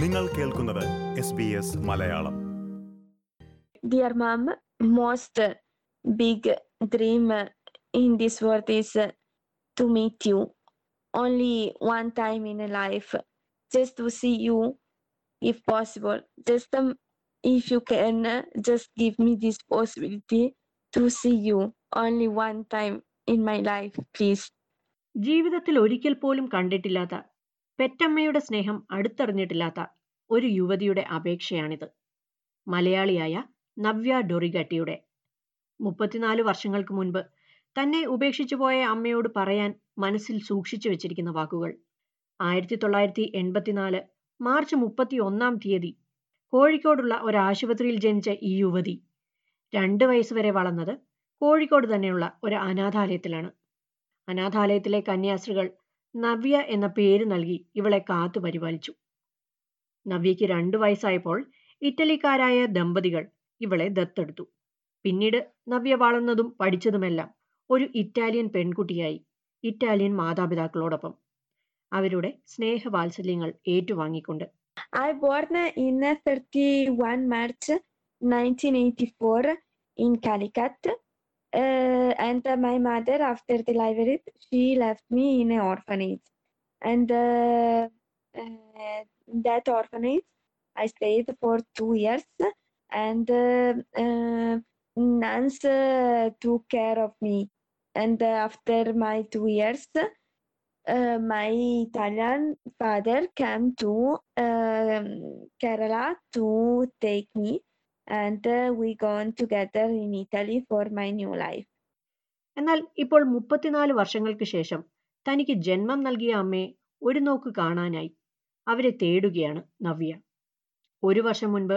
നിങ്ങൾ കേൾക്കുന്നത് Malayalam. Dear ma'am most big dream in this world is to meet you only one time in a life just to see you if possible just if you can uh, just give me this possibility to see you. Only one time in my life please. ജീവിതത്തിൽ ഒരിക്കൽ പോലും കണ്ടിട്ടില്ലാത്ത പെറ്റമ്മയുടെ സ്നേഹം അടുത്തറിഞ്ഞിട്ടില്ലാത്ത ഒരു യുവതിയുടെ അപേക്ഷയാണിത്. മലയാളിയായ നവ്യ ഡൊറിഗട്ടിയുടെ മുപ്പത്തിനാല് വർഷങ്ങൾക്ക് മുൻപ് തന്നെ ഉപേക്ഷിച്ചു പോയ അമ്മയോട് പറയാൻ മനസ്സിൽ സൂക്ഷിച്ചു വെച്ചിരിക്കുന്ന വാക്കുകൾ. ആയിരത്തി തൊള്ളായിരത്തി എൺപത്തിനാല് മാർച്ച് മുപ്പത്തി ഒന്നാം തീയതി കോഴിക്കോടുള്ള ഒരു ആശുപത്രിയിൽ ജനിച്ച ഈ യുവതി രണ്ട് വയസ്സുവരെ വളർന്നത് കോഴിക്കോട് തന്നെയുള്ള ഒരു അനാഥാലയത്തിലാണ്. അനാഥാലയത്തിലെ കന്യാസ്ത്രീകൾ നവ്യ എന്ന പേര് നൽകി ഇവളെ കാത്തു പരിപാലിച്ചു. നവ്യയ്ക്ക് രണ്ടു വയസ്സായപ്പോൾ ഇറ്റലിക്കാരായ ദമ്പതികൾ ഇവളെ ദത്തെടുത്തു. പിന്നീട് നവ്യ വളർന്നതും പഠിച്ചതുമെല്ലാം ഒരു ഇറ്റാലിയൻ പെൺകുട്ടിയായി ഇറ്റാലിയൻ മാതാപിതാക്കളോടൊപ്പം. അവരുടെ സ്നേഹവാത്സല്യങ്ങൾ ഏറ്റുവാങ്ങിക്കൊണ്ട്. I born in 31 March 1984 in Calicut. Uh, and uh, my mother, after delivery, she left me in an orphanage. And uh, uh, that orphanage, I stayed for two years. And uh, uh, nuns uh, took care of me. And after my two years, my Italian father came to Kerala to take me, and uh, we gone together in Italy for my new life. എന്നാൽ ഇപ്പോൾ മുപ്പത്തിനാല് വർഷങ്ങൾക്ക് ശേഷം തനിക്ക് ജന്മം നൽകിയ അമ്മയെ ഒരു നോക്ക് കാണാനായി അവരെ തേടുകയാണ് നവ്യ ഒരു വർഷം മുൻപ്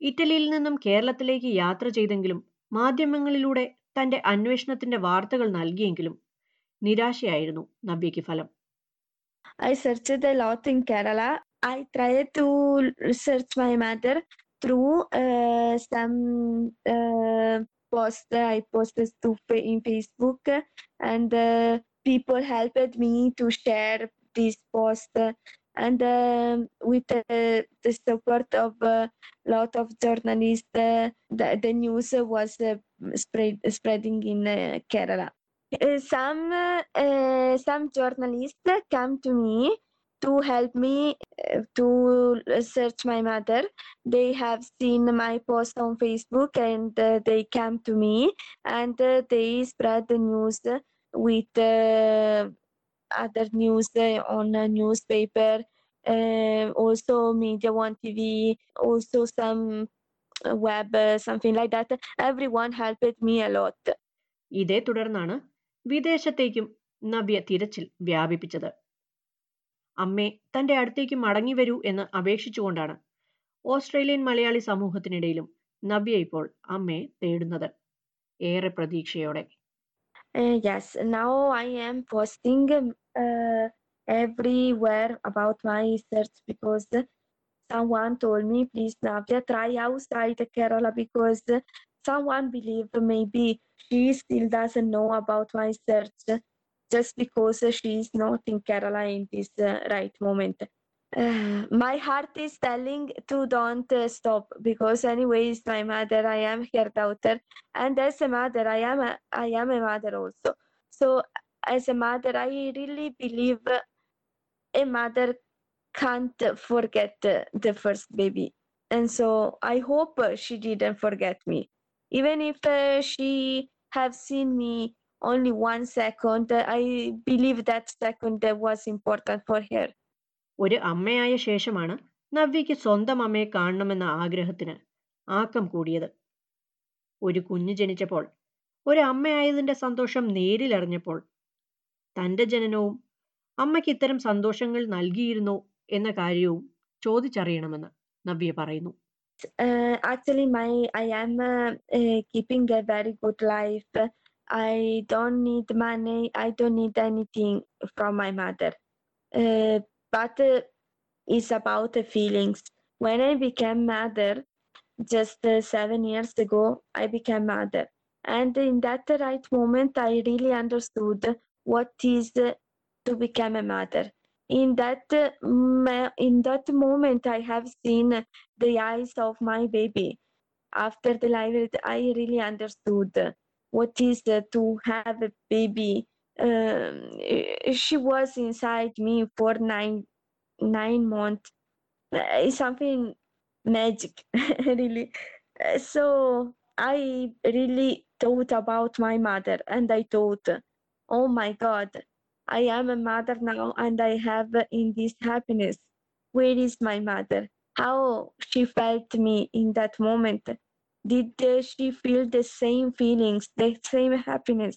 ഇറ്റലിയിൽ നിന്നും കേരളത്തിലേക്ക് യാത്ര ചെയ്തെങ്കിലും മാധ്യമങ്ങളിലൂടെ തന്റെ അന്വേഷണത്തിന്റെ വാർത്തകൾ നൽകിയെങ്കിലും നിരാശയായിരുന്നു നവ്യയ്ക്ക് ഫലം I search the lot in Kerala. I tried to search my mother through eh, uh, some uh, post I posted to in Facebook, and uh, people helped me to share this post. And with the support of a lot of journalists, the, the news was spread spreading in Kerala. Some some journalists come to me to help me uh, to search my mother. They have seen my post on Facebook and uh, they came to me and uh, they spread the news with uh, other news uh, on a newspaper, uh, also Media One TV, also some web, something like that. Everyone helped me a lot. ഇതേ തുടർന്നാണ് വിദേശത്തേക്കും നവ്യ തിരച്ചിൽ വ്യാപിപ്പിച്ചത് അമ്മേ തന്റെ അടുത്തേക്ക് മടങ്ങി വരൂ എന്ന് അപേക്ഷിച്ചുകൊണ്ടാണ് ഓസ്ട്രേലിയൻ മലയാളി സമൂഹത്തിനിടയിലും നവ്യ ഇപ്പോൾ അമ്മയെ തേടുന്നത് ഏറെ പ്രതീക്ഷയോടെ yes now I am posting um, uh, everywhere about my search because someone told me, please, Navya, try outside Kerala because someone believe maybe she still doesn't know about my search just because she is not in Kerala in this uh, right moment. Uh, my heart is telling to don't uh, stop because anyways my mother i am her daughter and as a mother i am a, i am a mother also. So as a mother i really believe a mother can't forget the first baby. And so i hope she didn't forget me. Even if uh, she have seen me only one second. I believe that second that was important for her. ഒരു അമ്മയായ ശേഷമാണ് നവ്യയ്ക്ക് സ്വന്തം അമ്മയെ കാണണമെന്ന ആഗ്രഹത്തിന് ആക്കം കൂടിയത്. ഒരു കുഞ്ഞ് ജനിച്ചപ്പോൾ ഒരു അമ്മയായതിന്റെ സന്തോഷം നേരിലറിഞ്ഞപ്പോൾ തന്റെ ജനനവും അമ്മയ്ക്ക് ഇത്തരം സന്തോഷങ്ങൾ നൽകിയിരുന്നോ എന്ന കാര്യവും ചോദിച്ചറിയണമെന്ന് നവ്യ പറയുന്നു. Actually my I am keeping a very good life very good life. I don't need money i don't need anything from my mother. Uh, but uh, it's about the feelings. When i became mother just uh, seven years ago i became mother. And in that right moment i really understood what is uh, to become a mother. In that uh, in that moment i have seen the eyes of my baby. After the live i really understood what is uh, to have a baby um, she was inside me for nine nine months Uh, it's something magic really Uh, so i really thought about my mother and i thought oh my god I am a mother now and I have uh, in this happiness. Where is my mother? How she felt me in that moment? Did she feel the same feelings, the same happiness?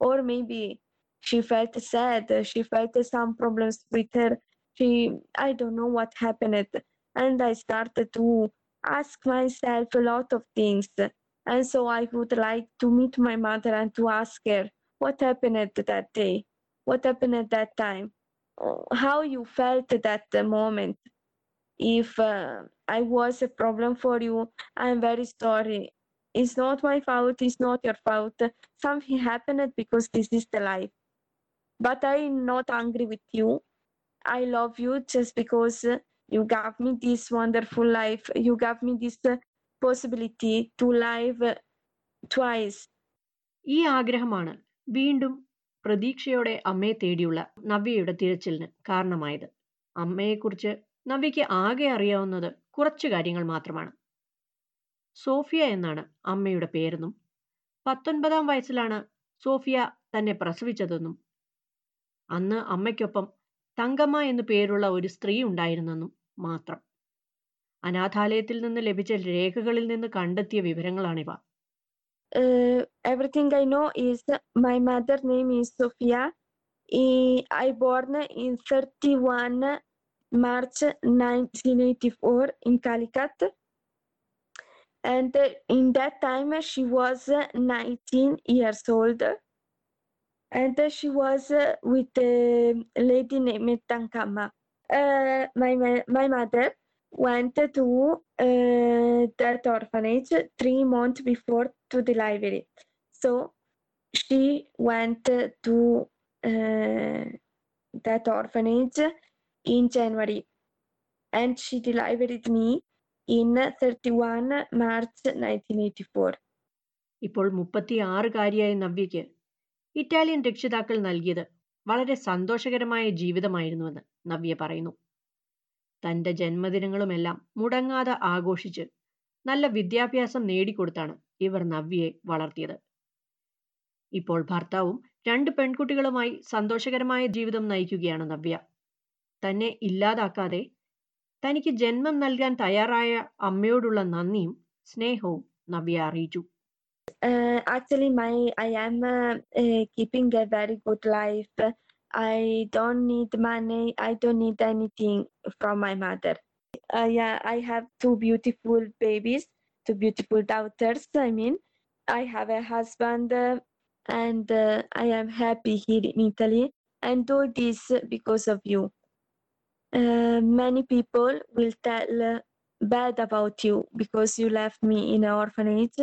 Or maybe she felt sad, she felt some problems with her. She, I don't know what happened. And I started to ask myself a lot of things. And so I would like to meet my mother and to ask her what happened that day what happened at that time how you felt at that moment if uh, i was a problem for you i'm very sorry it's not my fault it's not your fault something happened because this is the life but i'm not angry with you i love you just because uh, you gave me this wonderful life you gave me this uh, possibility to live uh, twice ഈ ആഗ്രഹമാണ് വീണ്ടും പ്രതീക്ഷയോടെ അമ്മയെ തേടിയുള്ള നവ്യയുടെ തിരച്ചിലിന് കാരണമായത് അമ്മയെക്കുറിച്ച് നവ്യയ്ക്ക് ആകെ അറിയാവുന്നത് കുറച്ച് കാര്യങ്ങൾ മാത്രമാണ്. സോഫിയ എന്നാണ് അമ്മയുടെ പേരെന്നും പത്തൊൻപതാം വയസ്സിലാണ് സോഫിയ തന്നെ പ്രസവിച്ചതെന്നും അന്ന് അമ്മയ്ക്കൊപ്പം തങ്കമ്മ എന്നു പേരുള്ള ഒരു സ്ത്രീ ഉണ്ടായിരുന്നെന്നും മാത്രം. അനാഥാലയത്തിൽ നിന്ന് ലഭിച്ച രേഖകളിൽ നിന്ന് കണ്ടെത്തിയ വിവരങ്ങളാണിവ. Everything everything I know is my mother name is Sofia. I I born in 31 March 1984 in Calicut. And in that time she was uh, 19 years old. And she was with a lady named Tankama. Uh, my, my mother went to uh, that orphanage three months before to the library. So she went to uh, that orphanage in January. And she delivered me in 31 March 1984. ഇപ്പോൾ മുപ്പത്തിയാറുകാരിയായ നവ്യയ്ക്ക് Italian രക്ഷിതാക്കൾ നൽകിയത് വളരെ സന്തോഷകരമായ ജീവിതമായിരുന്നുവെന്ന് നവ്യ പറയുന്നു. തന്റെ ജന്മദിനങ്ങളുമെല്ലാം മുടങ്ങാതെ ആഘോഷിച്ച് നല്ല വിദ്യാഭ്യാസം നേടിക്കൊടുത്താണ് ഇവർ നവ്യയെ വളർത്തിയത്. ഇപ്പോൾ ഭർത്താവും രണ്ട് പെൺകുട്ടികളുമായി സന്തോഷകരമായ ജീവിതം നയിക്കുകയാണ് നവ്യ. തന്നെ ഇല്ലാതാക്കാതെ തനിക്ക് ജന്മം നൽകാൻ തയ്യാറായ അമ്മയോടുള്ള നന്ദിയും സ്നേഹവും നവ്യ അറിയിച്ചു Uh, actually, my I am uh, uh, keeping a very good life. I don't need money. I don't need anything from my mother. Uh, yeah, I have two beautiful babies, two beautiful daughters. I mean, I have a husband, uh, and uh, I am happy here in Italy. And all this because of you. Uh, many people will tell uh, bad about you because you left me in an orphanage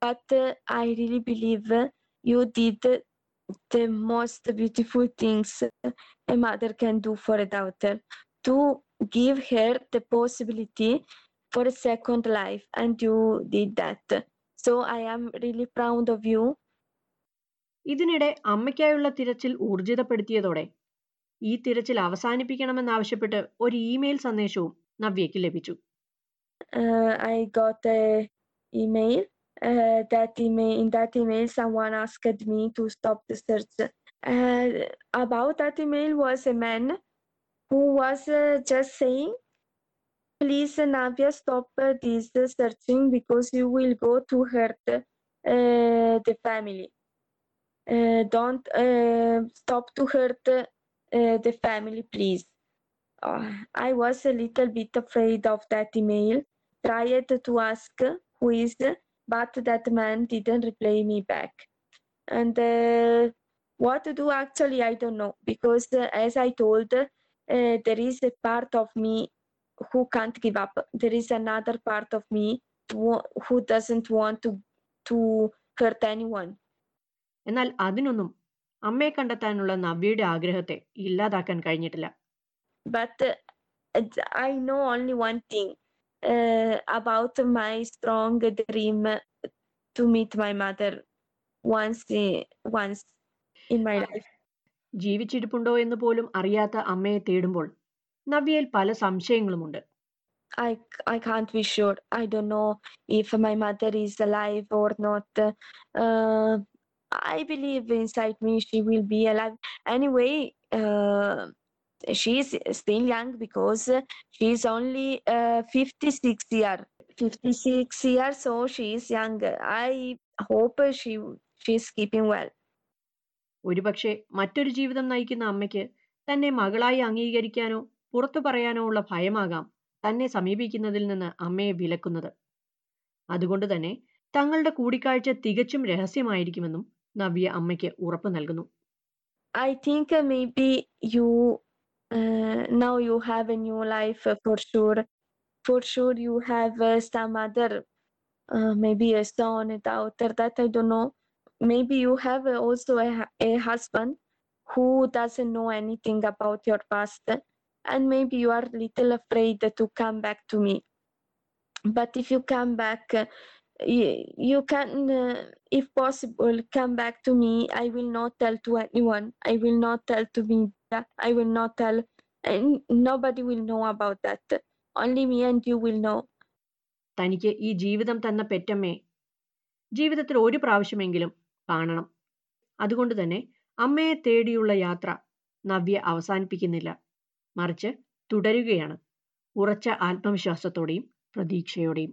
but uh, I really believe uh, you did the most beautiful things a mother can do for a daughter to give her the possibility for a second life, and you did that. So I am really proud of you. ഇതിനിടെ അമ്മയ്ക്കായുള്ള തിരച്ചിൽ ഊർജിതപ്പെടുത്തിയതോടെ ഈ തിരച്ചിൽ അവസാനിപ്പിക്കണമെന്നാവശ്യപ്പെട്ട് ഒരു email സന്ദേശവും നവ്യയ്ക്ക് ലഭിച്ചു Uh, I got a email. Uh, that email in that email, someone asked me to stop the search. Uh, about that email was a man who was uh, just saying, "Please, Navya, stop uh, this uh, searching because you will go to hurt uh, the family. Uh, don't uh, stop to hurt uh, the family, please." Uh, I was a little bit afraid of that email. Tried to ask who is, but that man didn't reply me back. And uh, what to do actually, I don't know because uh, as I told, uh, there is a part of me who can't give up. There is another part of me who- who doesn't want to to hurt anyone. എന്നാൽ അതിനൊന്നും അമ്മയെ കണ്ടെത്താനുള്ള നവ്യയുടെ ആഗ്രഹത്തെ ഇല്ലാതാക്കാൻ കഴിഞ്ഞിട്ടില്ല but I know only one thing about my strong dream to meet my mother once once in my life ജീവിച്ചിരിപ്പുണ്ടോ എന്ന് പോലും അറിയാത്ത അമ്മയെ തേടുമ്പോൾ നവ്യയിൽ പല സംശയങ്ങളുമുണ്ട് I I can't be sure. I don't know if my mother is alive or not. Uh, I believe inside me she will be alive. Anyway, uh, she's still young because she's only uh, 56 year. 56 years, so she is young. I hope she she's keeping well. ഒരുപക്ഷെ മറ്റൊരു ജീവിതം നയിക്കുന്ന അമ്മയ്ക്ക് തന്നെ മകളായി അംഗീകരിക്കാനോ പുറത്തു പറയാനോ ഉള്ള ഭയമാകാം തന്നെ സമീപിക്കുന്നതിൽ നിന്ന് അമ്മയെ വിലക്കുന്നത് അതുകൊണ്ട് തന്നെ തങ്ങളുടെ കൂടിക്കാഴ്ച തികച്ചും രഹസ്യമായിരിക്കുമെന്നും നവ്യ അമ്മയ്ക്ക് ഉറപ്പ് നൽകുന്നു I think uh, maybe you uh, now you have a new life uh, for sure. For sure, you have uh, some other, uh, maybe a son, a daughter, that I don't know. Maybe you have uh, also a, hu- a husband who doesn't know anything about your past, and maybe you are little afraid to come back to me. But if you come back, uh, you, you can, uh, if possible, come back to me. I will not tell to anyone. I will not tell to media. I will not tell, and nobody will know about that. Only me and you will know. തനിക്ക് ഈ ജീവിതം തന്ന പെറ്റമ്മയെ ജീവിതത്തിൽ ഒരു പ്രാവശ്യമെങ്കിലും കാണണം അതുകൊണ്ട് തന്നെ അമ്മയെ തേടിയുള്ള യാത്ര നവ്യ അവസാനിപ്പിക്കുന്നില്ല മറിച്ച് തുടരുകയാണ് ഉറച്ച ആത്മവിശ്വാസത്തോടെയും പ്രതീക്ഷയോടെയും